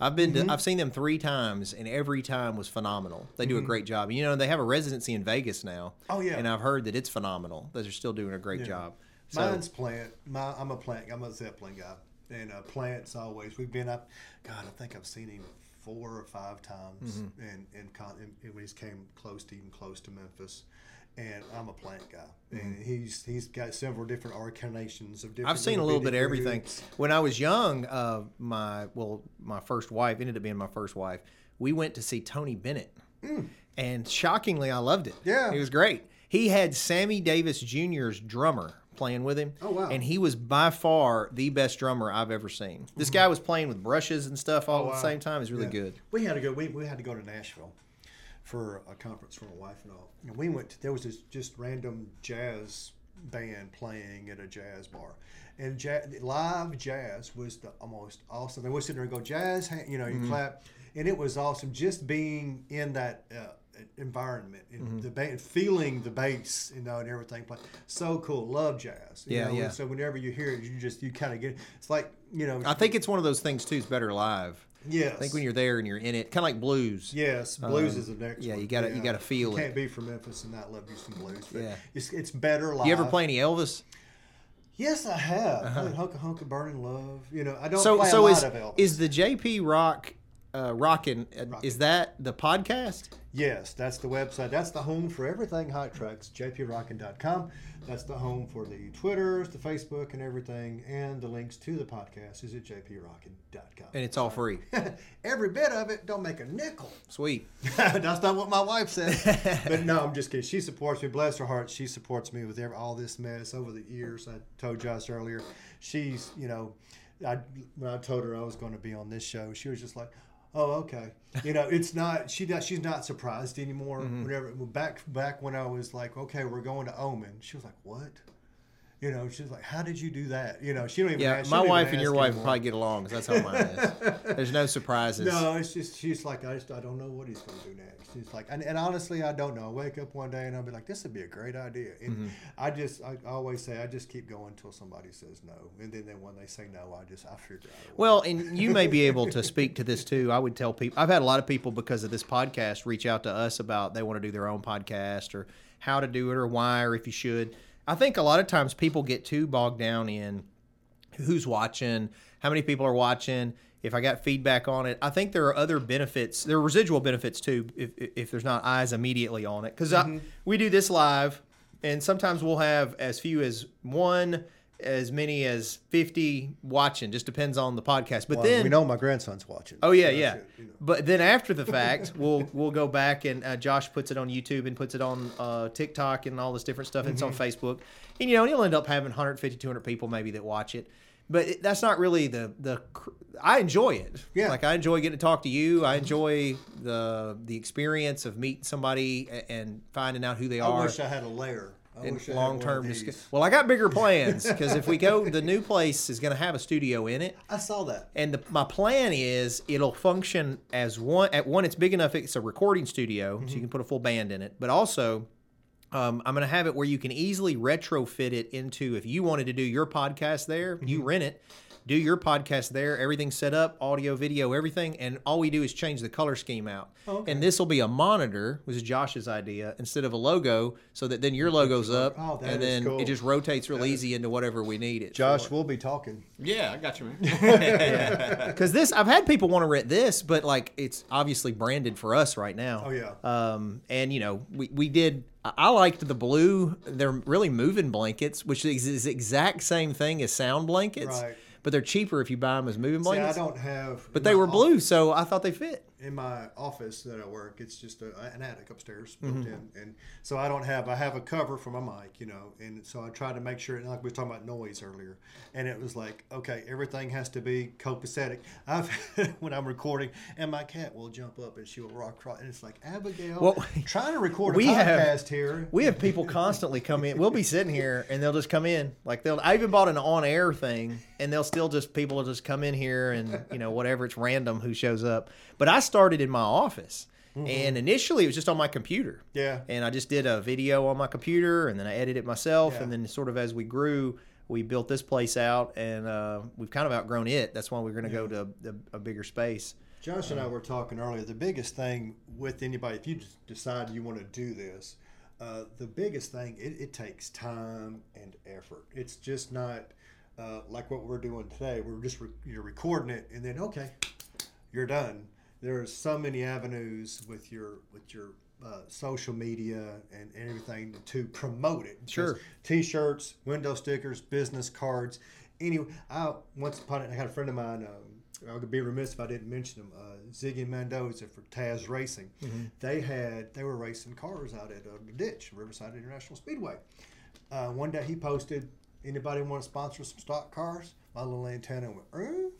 I've been Mm-hmm. to, I've seen them three times, and every time was phenomenal. They Mm-hmm. do a great job. You know, they have a residency in Vegas now. Oh, yeah. and I've heard that it's phenomenal. That they're still doing a great job. So, Mine's plant. My, I'm a plant. I'm a Zeppelin guy, and uh, plants always. We've been up. God, I think I've seen him four or five times, Mm-hmm. and and, con- and when he's came close to even close to Memphis. And I'm a plant guy, and he's he's got several different incarnations of different. Mm-hmm. I've seen a little bit of everything. When I was young, uh, my well, my first wife ended up being my first wife. We went to see Tony Bennett, and shockingly, I loved it. Mm. Yeah. it was great. He had Sammy Davis Jr.'s drummer playing with him. Oh, wow. And he was by far the best drummer I've ever seen. This guy was playing with brushes and stuff all at the Mm-hmm. Oh, wow. same time. It's really Yeah. good. We had to go. We, we had to go to Nashville for a conference for my wife and all. And we went. To, there was this just random jazz band playing at a jazz bar, and ja- live jazz was the almost awesome. They would sit there and go jazz, you know, you clap, and it was awesome just being in that. Uh, environment and the band feeling the bass you know and everything play so cool love jazz you Yeah, know, yeah. and so whenever you hear it you just you kind of get it's like you know I think it's one of those things too. It's better live. yes I think when you're there and you're in it, kind of like blues. Yes, blues is the next Um, yeah, one. you gotta- you gotta feel you it. Can't be from Memphis and not love you some blues. But Yeah. it's, it's better live. You ever play any Elvis? Yes, I have. Played Hunka Hunka Burning Love. You know, I don't so play so a is lot of Elvis. is the JP Rock uh, rockin' uh, is that the podcast? yes, that's the website. That's the home for everything Hot Trax. JPRockin.com. That's the home for the Twitters, the Facebook, and everything. And the links to the podcast is at JPRockin.com. And it's all free. Every bit of it don't make a nickel. Sweet. That's not what my wife said. but no, I'm just kidding. She supports me. Bless her heart. She supports me with all this mess over the years. I told Josh earlier. She's, you know, I when I told her I was going to be on this show, she was just like, "Oh, okay." You know, it's not. She does. She's not surprised anymore. Mm-hmm. Whenever back back when I was like, "Okay, we're going to Omen," she was like, "What?" You know, she's like, "How did you do that?" You know, she don't even. Yeah, ask, my wife and your wife anymore. probably get along 'cause that's how mine is. There's no surprises. No, it's just she's like I just I don't know what he's going to do next. She's like, and, and honestly, I don't know. I wake up one day and I'll be like, this would be a great idea. And Mm-hmm. I just I always say I just keep going until somebody says no, and then, then when they say no, I just I figure out. Well, and you may be able to speak to this too. I would tell people. I've had a lot of people because of this podcast reach out to us about they want to do their own podcast or how to do it or why or if you should. I think a lot of times people get too bogged down in who's watching, how many people are watching, if I got feedback on it. I think there are other benefits. There are residual benefits too if, if there's not eyes immediately on it. Because mm-hmm. we do this live, and sometimes we'll have as few as one, as many as 50 watching. Just depends on the podcast. But Well, then we know my grandson's watching. Oh yeah, so yeah. it, you know. But then after the fact, we'll we'll go back and uh, Josh puts it on YouTube and puts it on uh, TikTok and all this different stuff. And It's on Mm-hmm. Facebook, and you know he'll end up having 150, 200 people maybe that watch it. But it, that's not really the the. cr- I enjoy it. Yeah. Like I enjoy getting to talk to you. I enjoy the the experience of meeting somebody a- and finding out who they I are. I wish I had a layer in wish I had long term. these. Well, I got bigger plans because if we go, the new place is going to have a studio in it. I saw that. And the, my plan is it'll function as one at one. It's big enough. It's a recording studio, so you can put a full band in it. But also, um, I'm going to have it where you can easily retrofit it into if you wanted to do your podcast there, you rent it, do your podcast there. Everything's set up, audio, video, everything, and all we do is change the color scheme out. okay. And this will be a monitor, which is Josh's idea, instead of a logo, so that then your logo's up, Oh, that and is then cool. it just rotates real easy into whatever we need it. Josh, we'll be talking. Yeah, I got you, man. because this I've had people want to rent this, but like it's obviously branded for us right now. Oh, yeah. Um, and you know we we did. I- I liked the blue. They're really moving blankets, which is the exact same thing as sound blankets, Right. But they're cheaper if you buy them as moving See, I blankets. don't have. but they were blue, so I thought they fit. In my office that I work, it's just a, an attic upstairs Mm-hmm. in, and so I don't have I have a cover for my mic, you know, and so I try to make sure. And Like we were talking about noise earlier, and it was like, okay, everything has to be copacetic. I've when I'm recording, and my cat will jump up and she will rock, rock and it's like Abigail, Well, trying to record a we have- podcast here. We have people constantly come in. We'll be sitting here and they'll just come in. Like they'll. I even bought an on-air thing, and they'll still just people will just come in here and you know whatever. It's random who shows up. But I started in my office, and initially it was just on my computer. Yeah. And I just did a video on my computer, and then I edited it myself, Yeah. and then sort of as we grew. We built this place out, and uh, we've kind of outgrown it. That's why we're going to go to a, a bigger space. Josh and I were talking earlier. The biggest thing with anybody, if you decide you want to do this, uh, the biggest thing it, it takes time and effort. It's just not uh, like what we're doing today. We're just re- you're recording it and then okay, you're done. There's so many avenues with your with your uh, social media and, and everything to promote it. Sure. Because T-shirts, window stickers, business cards. Anyway, I once upon it, I had a friend of mine. Um, I would be remiss if I didn't mention them. Uh, Ziggy Mendoza for Taz Racing. They had they were racing cars out at uh, the ditch, Riverside International Speedway. Uh, one day he posted, "Anybody want to sponsor some stock cars?" My little antenna went, "Er?"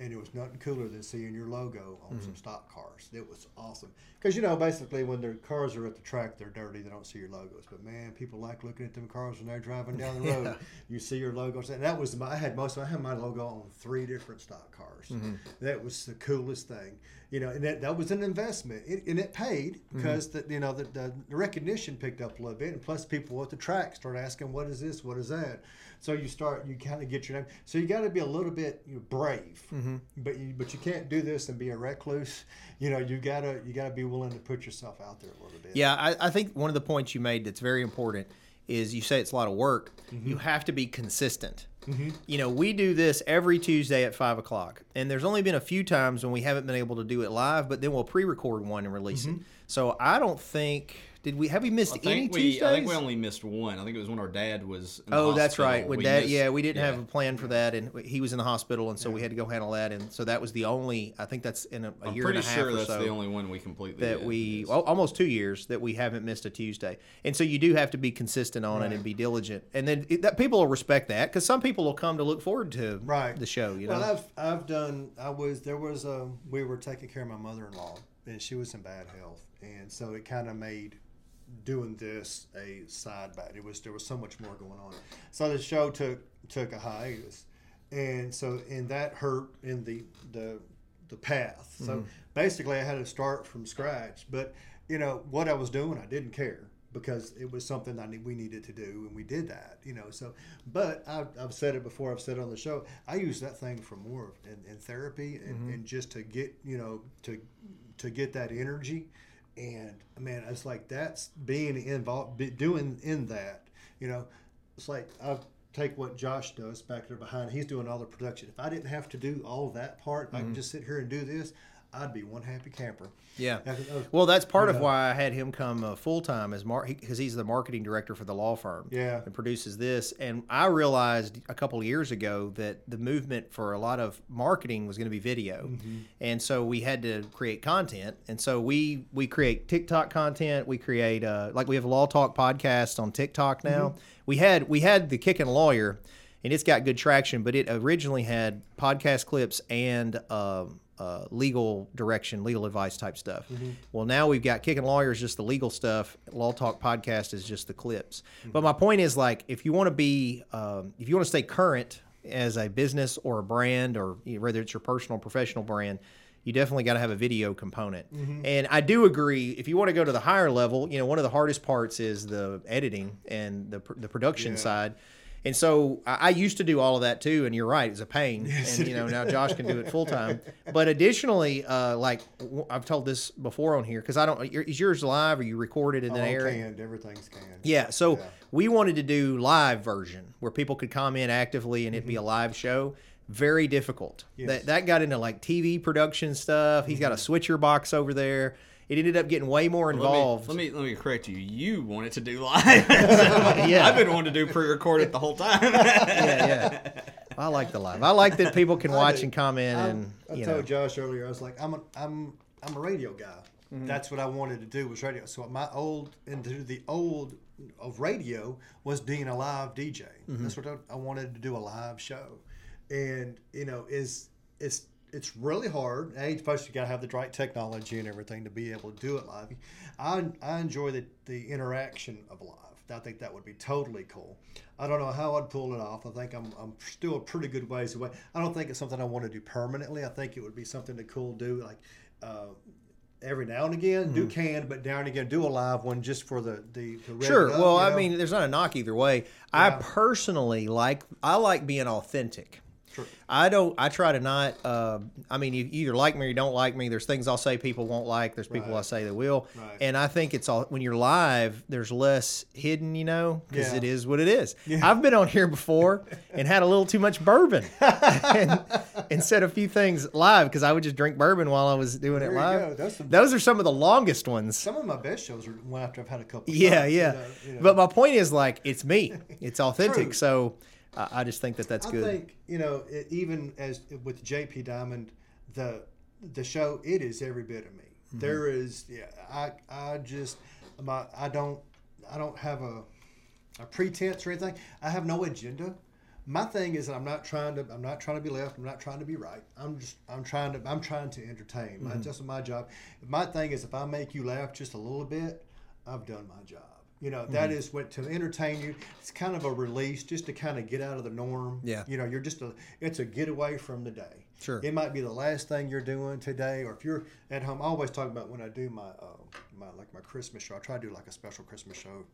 And it was nothing cooler than seeing your logo on Mm-hmm. some stock cars. It was awesome because you know basically when their cars are at the track, they're dirty. They don't see your logos, but man, people like looking at them cars when they're driving down the road. You see your logos, and that was my. I had most. of I had my logo on three different stock cars. Mm-hmm. That was the coolest thing, you know, and that, that was an investment, it, and it paid because the you know the, the recognition picked up a little bit, and plus people at the track start asking, "What is this? What is that?" So you start, you kind of get your name. So you got to be a little bit you know, brave, mm-hmm. but you but you can't do this and be a recluse. You know, you gotta you gotta be willing to put yourself out there a little bit. Yeah, I, I think one of the points you made that's very important is you say it's a lot of work. Mm-hmm. You have to be consistent. Mm-hmm. You know, we do this every Tuesday at five o'clock, and there's only been a few times when we haven't been able to do it live, but then we'll pre-record one and release it. So I don't think did we have we missed I any think we Tuesdays? I think we only missed one. I think it was when our dad was. In the Oh, that's right. When We dad, missed- yeah, we didn't yeah. have a plan for that, and he was in the hospital, and so we had to go handle that, and so that was the only. I think that's in a, a I'm year and a half sure or that's so the only one we completely that did. we Yes. well, almost two years that we haven't missed a Tuesday, and so you do have to be consistent on it and be diligent, and then it, that people will respect that because some people will come to look forward to right the show. You know, i've i've done i was there was a we were taking care of my mother-in-law and she was in bad health and so it kind of made doing this a side bat it was there was so much more going on so the show took took a hiatus and so and that hurt in the the the path so mm-hmm. basically i had to start from scratch but you know what i was doing i didn't care because it was something I we needed to do, and we did that, you know. So, but I've, I've said it before. I've said it on the show. I use that thing for more in, in therapy, and, mm-hmm. and just to get, you know, to to get that energy. And man, it's like that's being involved, be, doing in that. You know, it's like I take what Josh does back there behind. He's doing all the production. If I didn't have to do all that part, if I could mm-hmm. just sit here and do this. I'd be one happy camper. yeah. Was- Well, that's part of Yeah. why I had him come uh, full time as mar because he's the marketing director for the law firm. Yeah. and produces this. And I realized a couple of years ago that the movement for a lot of marketing was going to be video, Mm-hmm. and so we had to create content. And so we we create TikTok content. We create uh, like we have a Law Talk podcast on TikTok now. Mm-hmm. We had we had the Kickin' Lawyer, and it's got good traction. But it originally had podcast clips and um, uh, legal direction, legal advice type stuff. Well, now we've got Kickin' Lawyers, just the legal stuff. Law Talk podcast is just the clips. But my point is, like, if you want to be, um, if you want to stay current as a business or a brand, or you know, whether it's your personal or professional brand, you definitely got to have a video component. And I do agree. If you want to go to the higher level, you know, one of the hardest parts is the editing and the pr- the production Yeah. side. And so I, I used to do all of that too. And you're right, it's a pain. and you know now Josh can do it full time. But additionally, uh, like I've told this before on here because I don't. Is yours live or you recorded and then air canned, everything's canned. Yeah, so Yeah. we wanted to do live version where people could comment actively and it'd be a live show. Very difficult. Yes. That that got into like TV production stuff. He's got a switcher box over there. It ended up getting way more Let me, involved. let me let me correct you. You wanted to do live. Yeah. I've been wanting to do pre-recorded the whole time. yeah, yeah. I like the live. I like that people can watch and comment I, and I you told know. Josh earlier, I was like, I'm a, I'm, I'm a radio guy. Mm-hmm. That's what I wanted to do was radio. So my old into the old of radio was being a live DJ. Mm-hmm. That's what I, I wanted to do a live show, and you know, is it's it's really hard. A, first you got to have the right technology and everything to be able to do it live. I I enjoy the the interaction of live. I think that would be totally cool. I don't know how I'd pull it off. I think I'm, I'm still a pretty good ways away. I don't think it's something I want to do permanently. I think it would be something to cool do like uh, every now and again. Do can, but now and again do a live one just for the the. the Sure. up, Well, you I mean, there's not a knock either way. I personally like I like being authentic. Sure. I don't. I try to not. Uh, I mean, you either like me or you don't like me. There's things I'll say people won't like. There's people Right. I say that will. Right. And I think it's all when you're live. There's less hidden, you know, because Yeah. it is what it is. I've been on here before and had a little too much bourbon, and, and said a few things live because I would just drink bourbon while I was doing There it live. Some- Those are some of the longest ones. some of my best shows are one after I've had a couple. Yeah, shots, yeah. You know, you know. But my point is like it's me. It's authentic. So I just think that that's I good. I think you know, it, even as with JP Diamond, the the show it is every bit of me. Mm-hmm. There is, yeah. I I just my I don't I don't have a a pretense or anything. I have no agenda. My thing is that I'm not trying to I'm not trying to be left. I'm not trying to be right. I'm just I'm trying to I'm trying to entertain. Mm-hmm. just my job. My thing is if I make you laugh just a little bit, I've done my job. You know, Mm-hmm. that is what to entertain you. It's kind of a release just to kind of get out of the norm. Yeah. You know, you're just a it's a getaway from the day. Sure. It might be the last thing you're doing today, or if you're at home. I always talk about when I do my uh, my like my Christmas show. I try to do like a special Christmas show,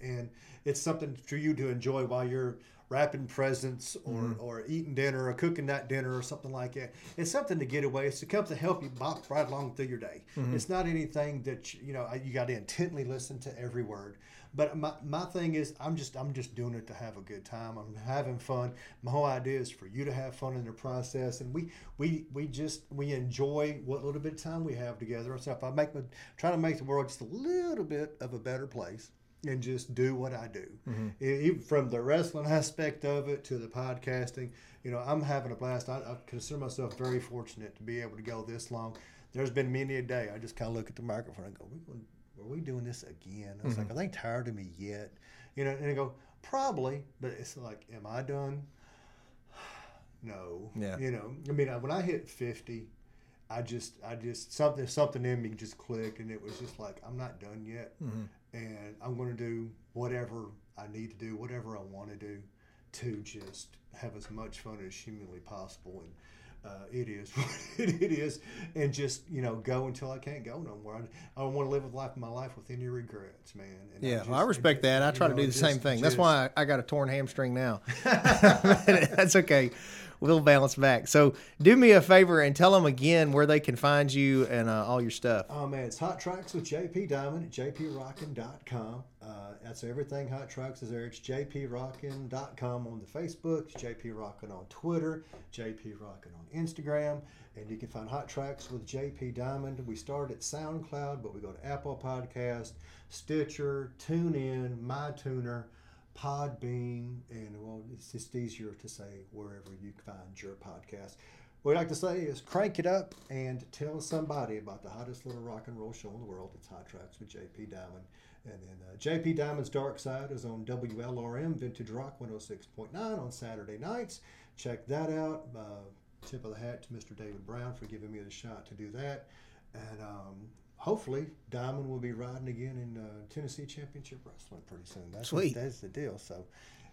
and it's something for you to enjoy while you're wrapping presents or, Mm-hmm. or eating dinner or cooking that dinner or something like that. It's something to get away. It's to come to help you bop right along through your day. Mm-hmm. It's not anything that you, you know you got to intently listen to every word. But my, my thing is, I'm just I'm just doing it to have a good time. I'm having fun. My whole idea is for you to have fun in the process, and we we we just we enjoy what little bit of time we have together. So if I make my try to make the world just a little bit of a better place, and just do what I do, mm-hmm. E- even from the wrestling aspect of it to the podcasting. You know, I'm having a blast. I, I consider myself very fortunate to be able to go this long. There's been many a day I just kind of look at the microphone and go, are we doing this again? I was like, mm-hmm. are they tired of me yet? You know, and I go, probably, but it's like, am I done? No. Yeah. You know, I mean, when I hit 50, I just, I just, something, something in me just clicked and it was just like, I'm not done yet. Mm-hmm. And I'm going to do whatever I need to do, whatever I want to do to just have as much fun as humanly possible. And, uh, it is what it is, and just you know go until I can't go no more. I, I don't want to live with life of my life with any regrets, man. And Yeah, just- well, I respect that. I try to do the same just- thing. That's just- why I, I got a torn hamstring now. That's okay. We'll bounce back. So do me a favor and tell them again where they can find you and uh, all your stuff. Oh man, it's Hot Trax with JP Diamond at jprockin.com. Uh, that's everything Hot Trax is there. It's jprockin.com on the Facebook, it's JP Rockin on Twitter, JP Rockin on Instagram, and you can find Hot Trax with JP Diamond. We start at SoundCloud, but we go to Apple Podcast, Stitcher, TuneIn, MyTuner, Podbean, and well, it's just easier to say wherever you find your podcast. What we like to say is crank it up and tell somebody about the hottest little rock and roll show in the world. It's Hot Trax with JP Diamond. And then uh, JP Diamond's Dark Side is on WLRM Vintage Rock 106.9 on Saturday nights. Check that out. Uh, tip of the hat to Mr. David Brown for giving me the shot to do that. And um, hopefully, Diamond will be riding again in uh, Tennessee Championship Wrestling pretty soon. That's Sweet. That's the deal. So.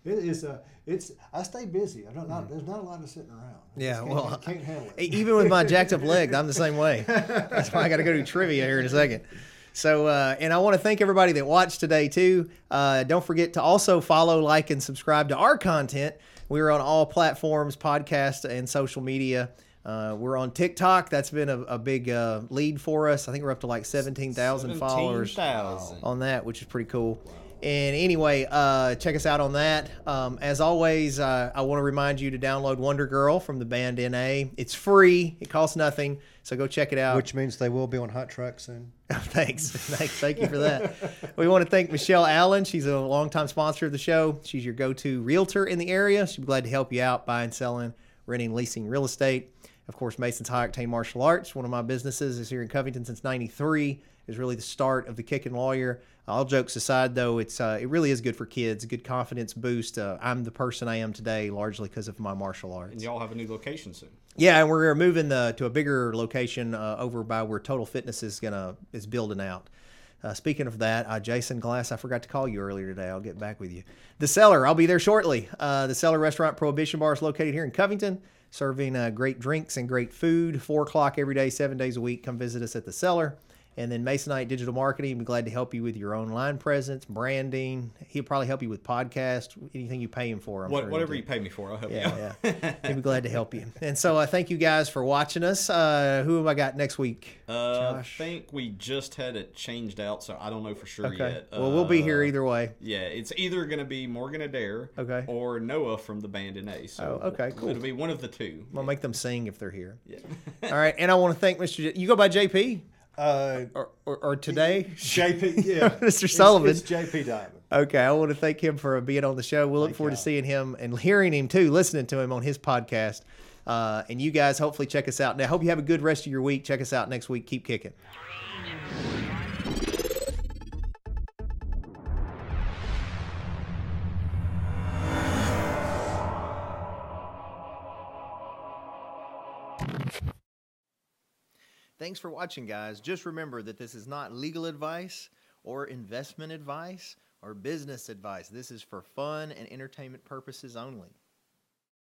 It is. Uh, it's. I stay busy. I don't. Not, there's not a lot of sitting around. I Mm. Yeah, can't, well, I can't handle it. Even with my jacked up leg, I'm the same way. That's why I got to go do trivia here in a second. So, uh, and I want to thank everybody that watched today too. Uh, don't forget to also follow, like, and subscribe to our content. We're on all platforms, podcast and social media. Uh, we're on TikTok. That's been a, a big uh, lead for us. I think we're up to like 17,000 followers 17,000. on that, which is pretty cool. And anyway, uh, check us out on that. Um, as always, uh, I want to remind you to download Wonder Girl from the band NA. It's free. It costs nothing. So go check it out. Which means they will be on Hot Trax soon. Thanks. Thanks. Thank you for that. we want to thank Michelle Allen. She's a longtime sponsor of the show. She's your go to realtor in the area. She'd be glad to help you out buying, selling, renting, leasing real estate. Of course, Mason's High Octane Martial Arts, one of my businesses, is here in Covington since 93. Is really the start of the Kickin' Lawyer. All jokes aside, though, it's uh, it really is good for kids. Good confidence boost. Uh, I'm the person I am today largely because of my martial arts. And y'all have a new location soon. Yeah, and we're moving the, to a bigger location uh, over by where Total Fitness is gonna is building out. Uh, speaking of that, uh, Jason Glass, I forgot to call you earlier today. I'll get back with you. The Cellar, I'll be there shortly. Uh, the Cellar Restaurant Prohibition Bar is located here in Covington, serving uh, great drinks and great food. Four o'clock every day, seven days a week. Come visit us at the Cellar. And then Masonite Digital Marketing, be glad to help you with your online presence, branding. He'll probably help you with podcast, anything you pay him for. I'm What, sure whatever you pay me for, I'll help you Yeah, out. yeah. he'll be glad to help you. And so I thank you guys for watching us. Uh, who have I got next week? Uh, I think we just had it changed out, so I don't know for sure Okay. yet. Well, we'll be here Uh, either way. Yeah, it's either going to be Morgan Adair Okay. or Noah from the band NA. So Oh, okay, cool. It'll be one of the two. I'm gonna make them sing if they're here. Yeah. All right, and I want to thank Mr. J- you go by JP Uh, or, or, or today, JP, yeah, Mr. Sullivan. It's, it's JP Diamond. Okay, I want to thank him for being on the show. We'll look forward to seeing him and hearing him too, listening to him on his podcast. Uh, and you guys, hopefully, check us out. Now, hope you have a good rest of your week. Check us out next week. Keep kicking. Thanks for watching, guys. Just remember that this is not legal advice or investment advice or business advice. This is for fun and entertainment purposes only.